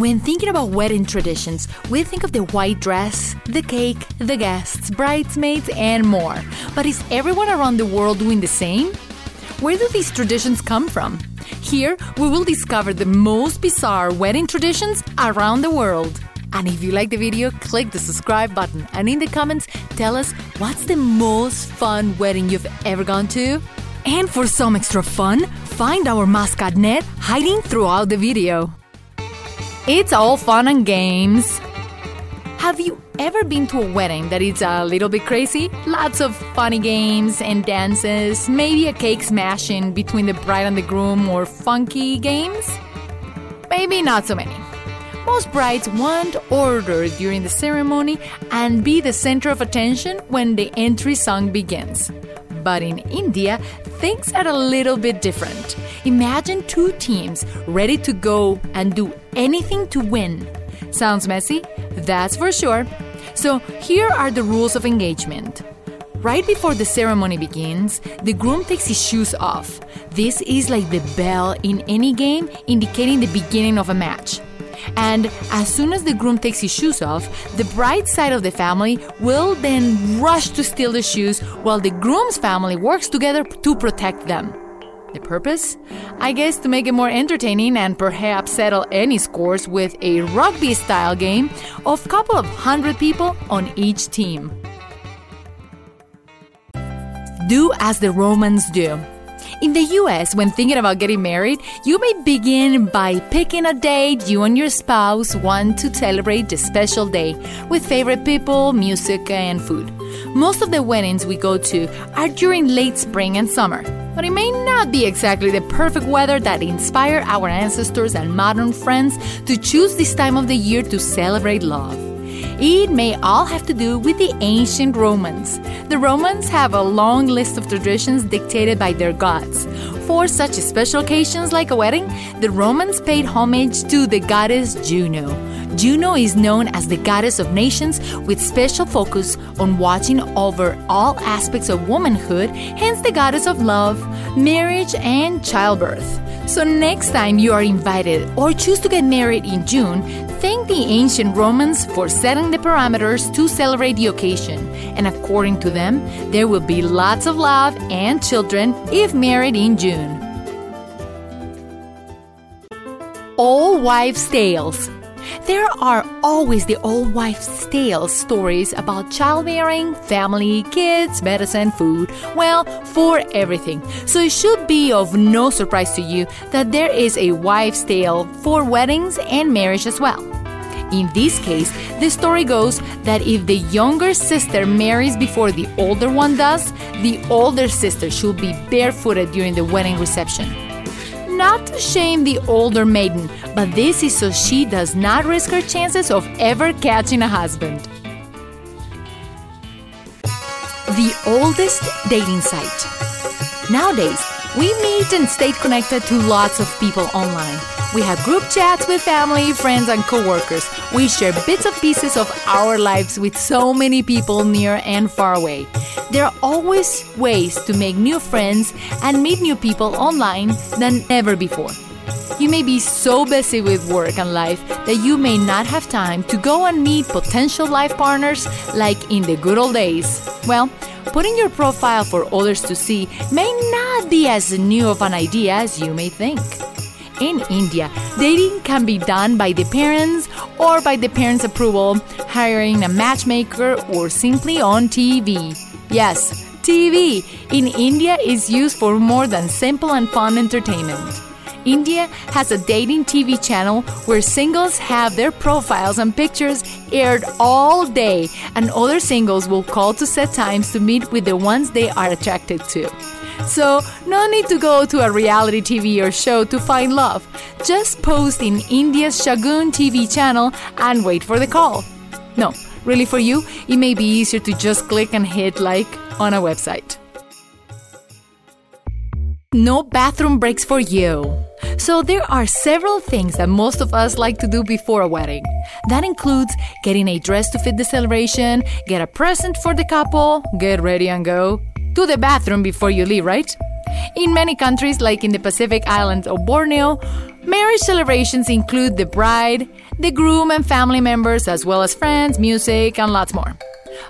When thinking about wedding traditions, we think of the white dress, the cake, the guests, bridesmaids, and more. But is everyone around the world doing the same? Where do these traditions come from? Here, we will discover the most bizarre wedding traditions around the world. And if you like the video, click the subscribe button and in the comments, tell us what's the most fun wedding you've ever gone to? And for some extra fun, find our mascot Ned hiding throughout the video. It's all fun and games. Have you ever been to a wedding that is a little bit crazy? Lots of funny games and dances, maybe a cake smashing between the bride and the groom, or funky games? Maybe not so many. Most brides want order during the ceremony and be the center of attention when the entry song begins. But in India, things are a little bit different. Imagine two teams ready to go and do anything to win. Sounds messy? That's for sure. So, here are the rules of engagement. Right before the ceremony begins, the groom takes his shoes off. This is like the bell in any game indicating the beginning of a match. And as soon as the groom takes his shoes off, the bride side of the family will then rush to steal the shoes while the groom's family works together to protect them. The purpose? I guess to make it more entertaining and perhaps settle any scores with a rugby style game of couple of hundred people on each team. Do as the Romans do. In the US, when thinking about getting married, you may begin by picking a date you and your spouse want to celebrate the special day with favorite people, music, and food. Most of the weddings we go to are during late spring and summer, but it may not be exactly the perfect weather that inspired our ancestors and modern friends to choose this time of the year to celebrate love. It may all have to do with the ancient Romans. The Romans have a long list of traditions dictated by their gods. For such special occasions like a wedding, the Romans paid homage to the goddess Juno. Juno is known as the goddess of nations with special focus on watching over all aspects of womanhood, hence the goddess of love, marriage, and childbirth. So, next time you are invited or choose to get married in June, thank the ancient Romans for setting the parameters to celebrate the occasion. And according to them, there will be lots of love and children if married in June. All Wives' Tales there are always the old wives' tales stories about childbearing, family, kids, medicine, food, well, for everything. So it should be of no surprise to you that there is a wives' tale for weddings and marriage as well. In this case, the story goes that if the younger sister marries before the older one does, the older sister should be barefooted during the wedding reception not to shame the older maiden, but this is so she does not risk her chances of ever catching a husband. The oldest dating site. Nowadays, we meet and stay connected to lots of people online. We have group chats with family, friends, and coworkers. We share bits and pieces of our lives with so many people near and far away. There are always ways to make new friends and meet new people online than ever before. You may be so busy with work and life that you may not have time to go and meet potential life partners like in the good old days. Well, putting your profile for others to see may not be as new of an idea as you may think in India, dating can be done by the parents or by the parents' approval, hiring a matchmaker, or simply on TV. Yes, TV in India is used for more than simple and fun entertainment. India has a dating TV channel where singles have their profiles and pictures aired all day, and other singles will call to set times to meet with the ones they are attracted to. So, no need to go to a reality TV or show to find love. Just post in India's Shagun TV channel and wait for the call. No, really for you, it may be easier to just click and hit like on a website. No bathroom breaks for you. So, there are several things that most of us like to do before a wedding. That includes getting a dress to fit the celebration, get a present for the couple, get ready and go, to the bathroom before you leave, right? In many countries, like in the Pacific islands or Borneo, Marriage celebrations include the bride, the groom, and family members, as well as friends, music, and lots more.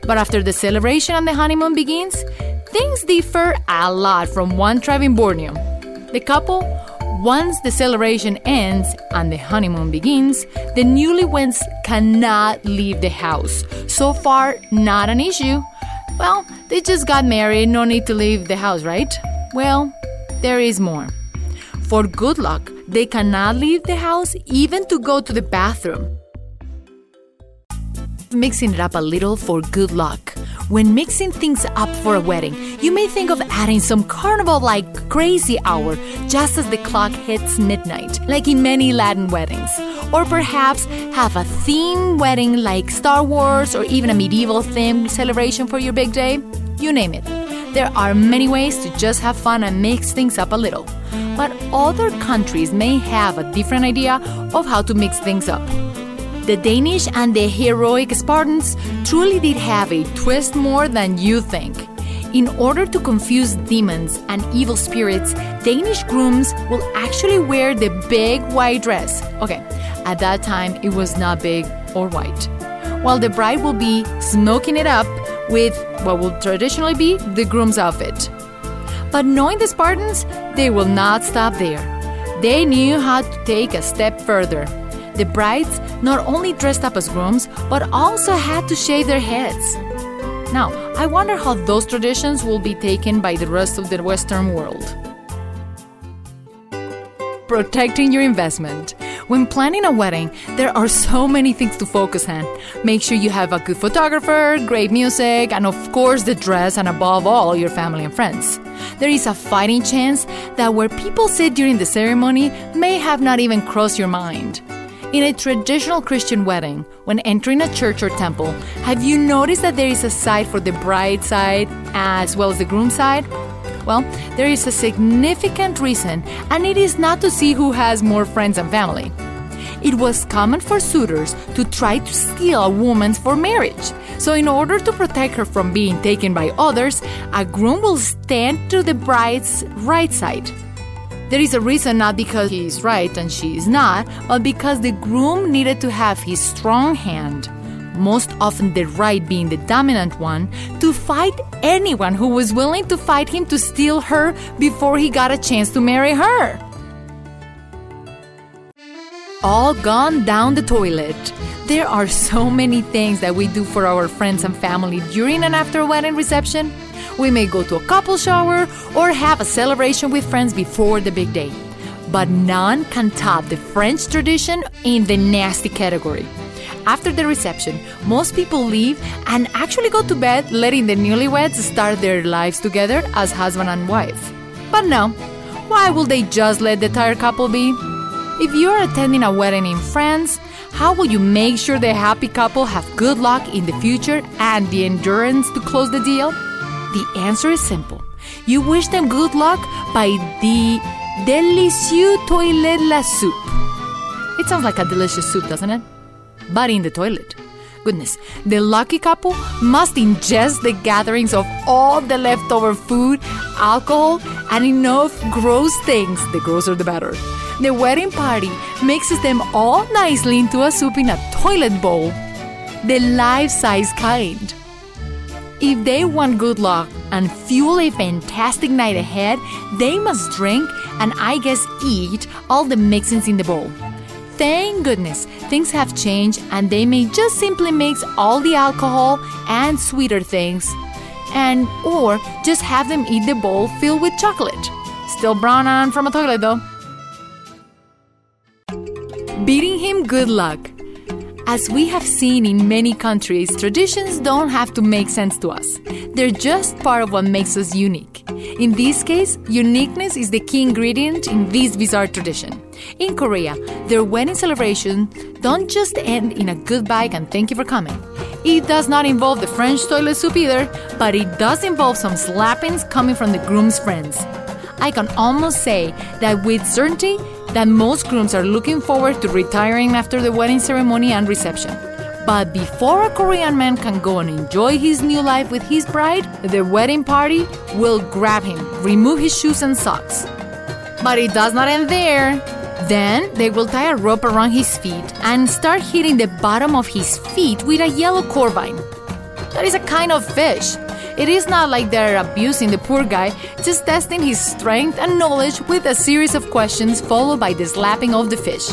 But after the celebration and the honeymoon begins, things differ a lot from one tribe in Borneo. The couple, once the celebration ends and the honeymoon begins, the newlyweds cannot leave the house. So far, not an issue. Well, they just got married, no need to leave the house, right? Well, there is more. For good luck, they cannot leave the house even to go to the bathroom. Mixing it up a little for good luck. When mixing things up for a wedding, you may think of adding some carnival like crazy hour just as the clock hits midnight, like in many Latin weddings. Or perhaps have a theme wedding like Star Wars or even a medieval themed celebration for your big day. You name it. There are many ways to just have fun and mix things up a little. But other countries may have a different idea of how to mix things up. The Danish and the heroic Spartans truly did have a twist more than you think. In order to confuse demons and evil spirits, Danish grooms will actually wear the big white dress. Okay, at that time it was not big or white. While the bride will be smoking it up with what will traditionally be the groom's outfit. But knowing the Spartans, they will not stop there. They knew how to take a step further. The brides not only dressed up as grooms, but also had to shave their heads. Now, I wonder how those traditions will be taken by the rest of the Western world. Protecting your investment. When planning a wedding, there are so many things to focus on. Make sure you have a good photographer, great music, and of course the dress, and above all, your family and friends. There is a fighting chance that where people sit during the ceremony may have not even crossed your mind. In a traditional Christian wedding, when entering a church or temple, have you noticed that there is a side for the bride side as well as the groom side? Well, there is a significant reason, and it is not to see who has more friends and family. It was common for suitors to try to steal a woman for marriage. So, in order to protect her from being taken by others, a groom will stand to the bride's right side. There is a reason not because he is right and she is not, but because the groom needed to have his strong hand, most often the right being the dominant one, to fight anyone who was willing to fight him to steal her before he got a chance to marry her. All gone down the toilet. There are so many things that we do for our friends and family during and after a wedding reception. We may go to a couple shower or have a celebration with friends before the big day. But none can top the French tradition in the nasty category. After the reception, most people leave and actually go to bed, letting the newlyweds start their lives together as husband and wife. But no, why will they just let the tired couple be? If you're attending a wedding in France, how will you make sure the happy couple have good luck in the future and the endurance to close the deal? The answer is simple. You wish them good luck by the Delicieux Toilette La Soup. It sounds like a delicious soup, doesn't it? But in the toilet. Goodness, the lucky couple must ingest the gatherings of all the leftover food, alcohol, and enough gross things, the grosser the better. The wedding party mixes them all nicely into a soup in a toilet bowl, the life size kind. If they want good luck and fuel a fantastic night ahead, they must drink and I guess eat all the mixings in the bowl. Thank goodness things have changed and they may just simply mix all the alcohol and sweeter things and or just have them eat the bowl filled with chocolate. Still brown and from a toilet though. Beating him good luck. As we have seen in many countries, traditions don't have to make sense to us. They're just part of what makes us unique. In this case, uniqueness is the key ingredient in this bizarre tradition. In Korea, their wedding celebration don't just end in a goodbye and thank you for coming. It does not involve the French toilet soup either, but it does involve some slappings coming from the groom's friends. I can almost say that with certainty that most grooms are looking forward to retiring after the wedding ceremony and reception. But before a Korean man can go and enjoy his new life with his bride, the wedding party will grab him, remove his shoes and socks. But it does not end there. Then they will tie a rope around his feet and start hitting the bottom of his feet with a yellow corvine. That is a kind of fish. It is not like they're abusing the poor guy, just testing his strength and knowledge with a series of questions followed by the slapping of the fish.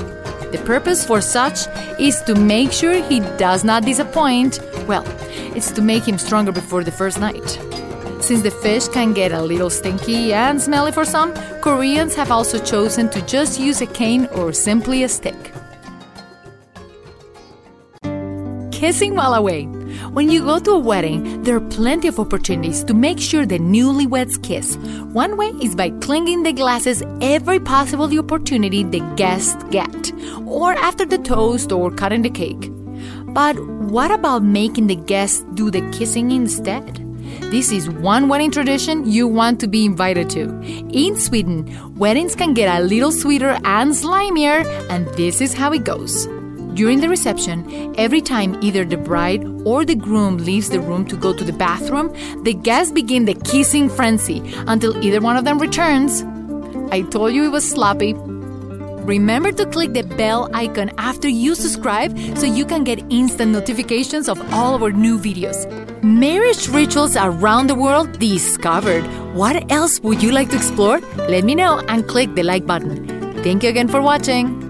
The purpose for such is to make sure he does not disappoint. Well, it's to make him stronger before the first night. Since the fish can get a little stinky and smelly for some, Koreans have also chosen to just use a cane or simply a stick. Kissing while away. When you go to a wedding, there are plenty of opportunities to make sure the newlyweds kiss. One way is by clinking the glasses every possible opportunity the guests get, or after the toast or cutting the cake. But what about making the guests do the kissing instead? This is one wedding tradition you want to be invited to. In Sweden, weddings can get a little sweeter and slimier, and this is how it goes. During the reception, every time either the bride or the groom leaves the room to go to the bathroom, the guests begin the kissing frenzy until either one of them returns. I told you it was sloppy. Remember to click the bell icon after you subscribe so you can get instant notifications of all our new videos. Marriage rituals around the world discovered. What else would you like to explore? Let me know and click the like button. Thank you again for watching.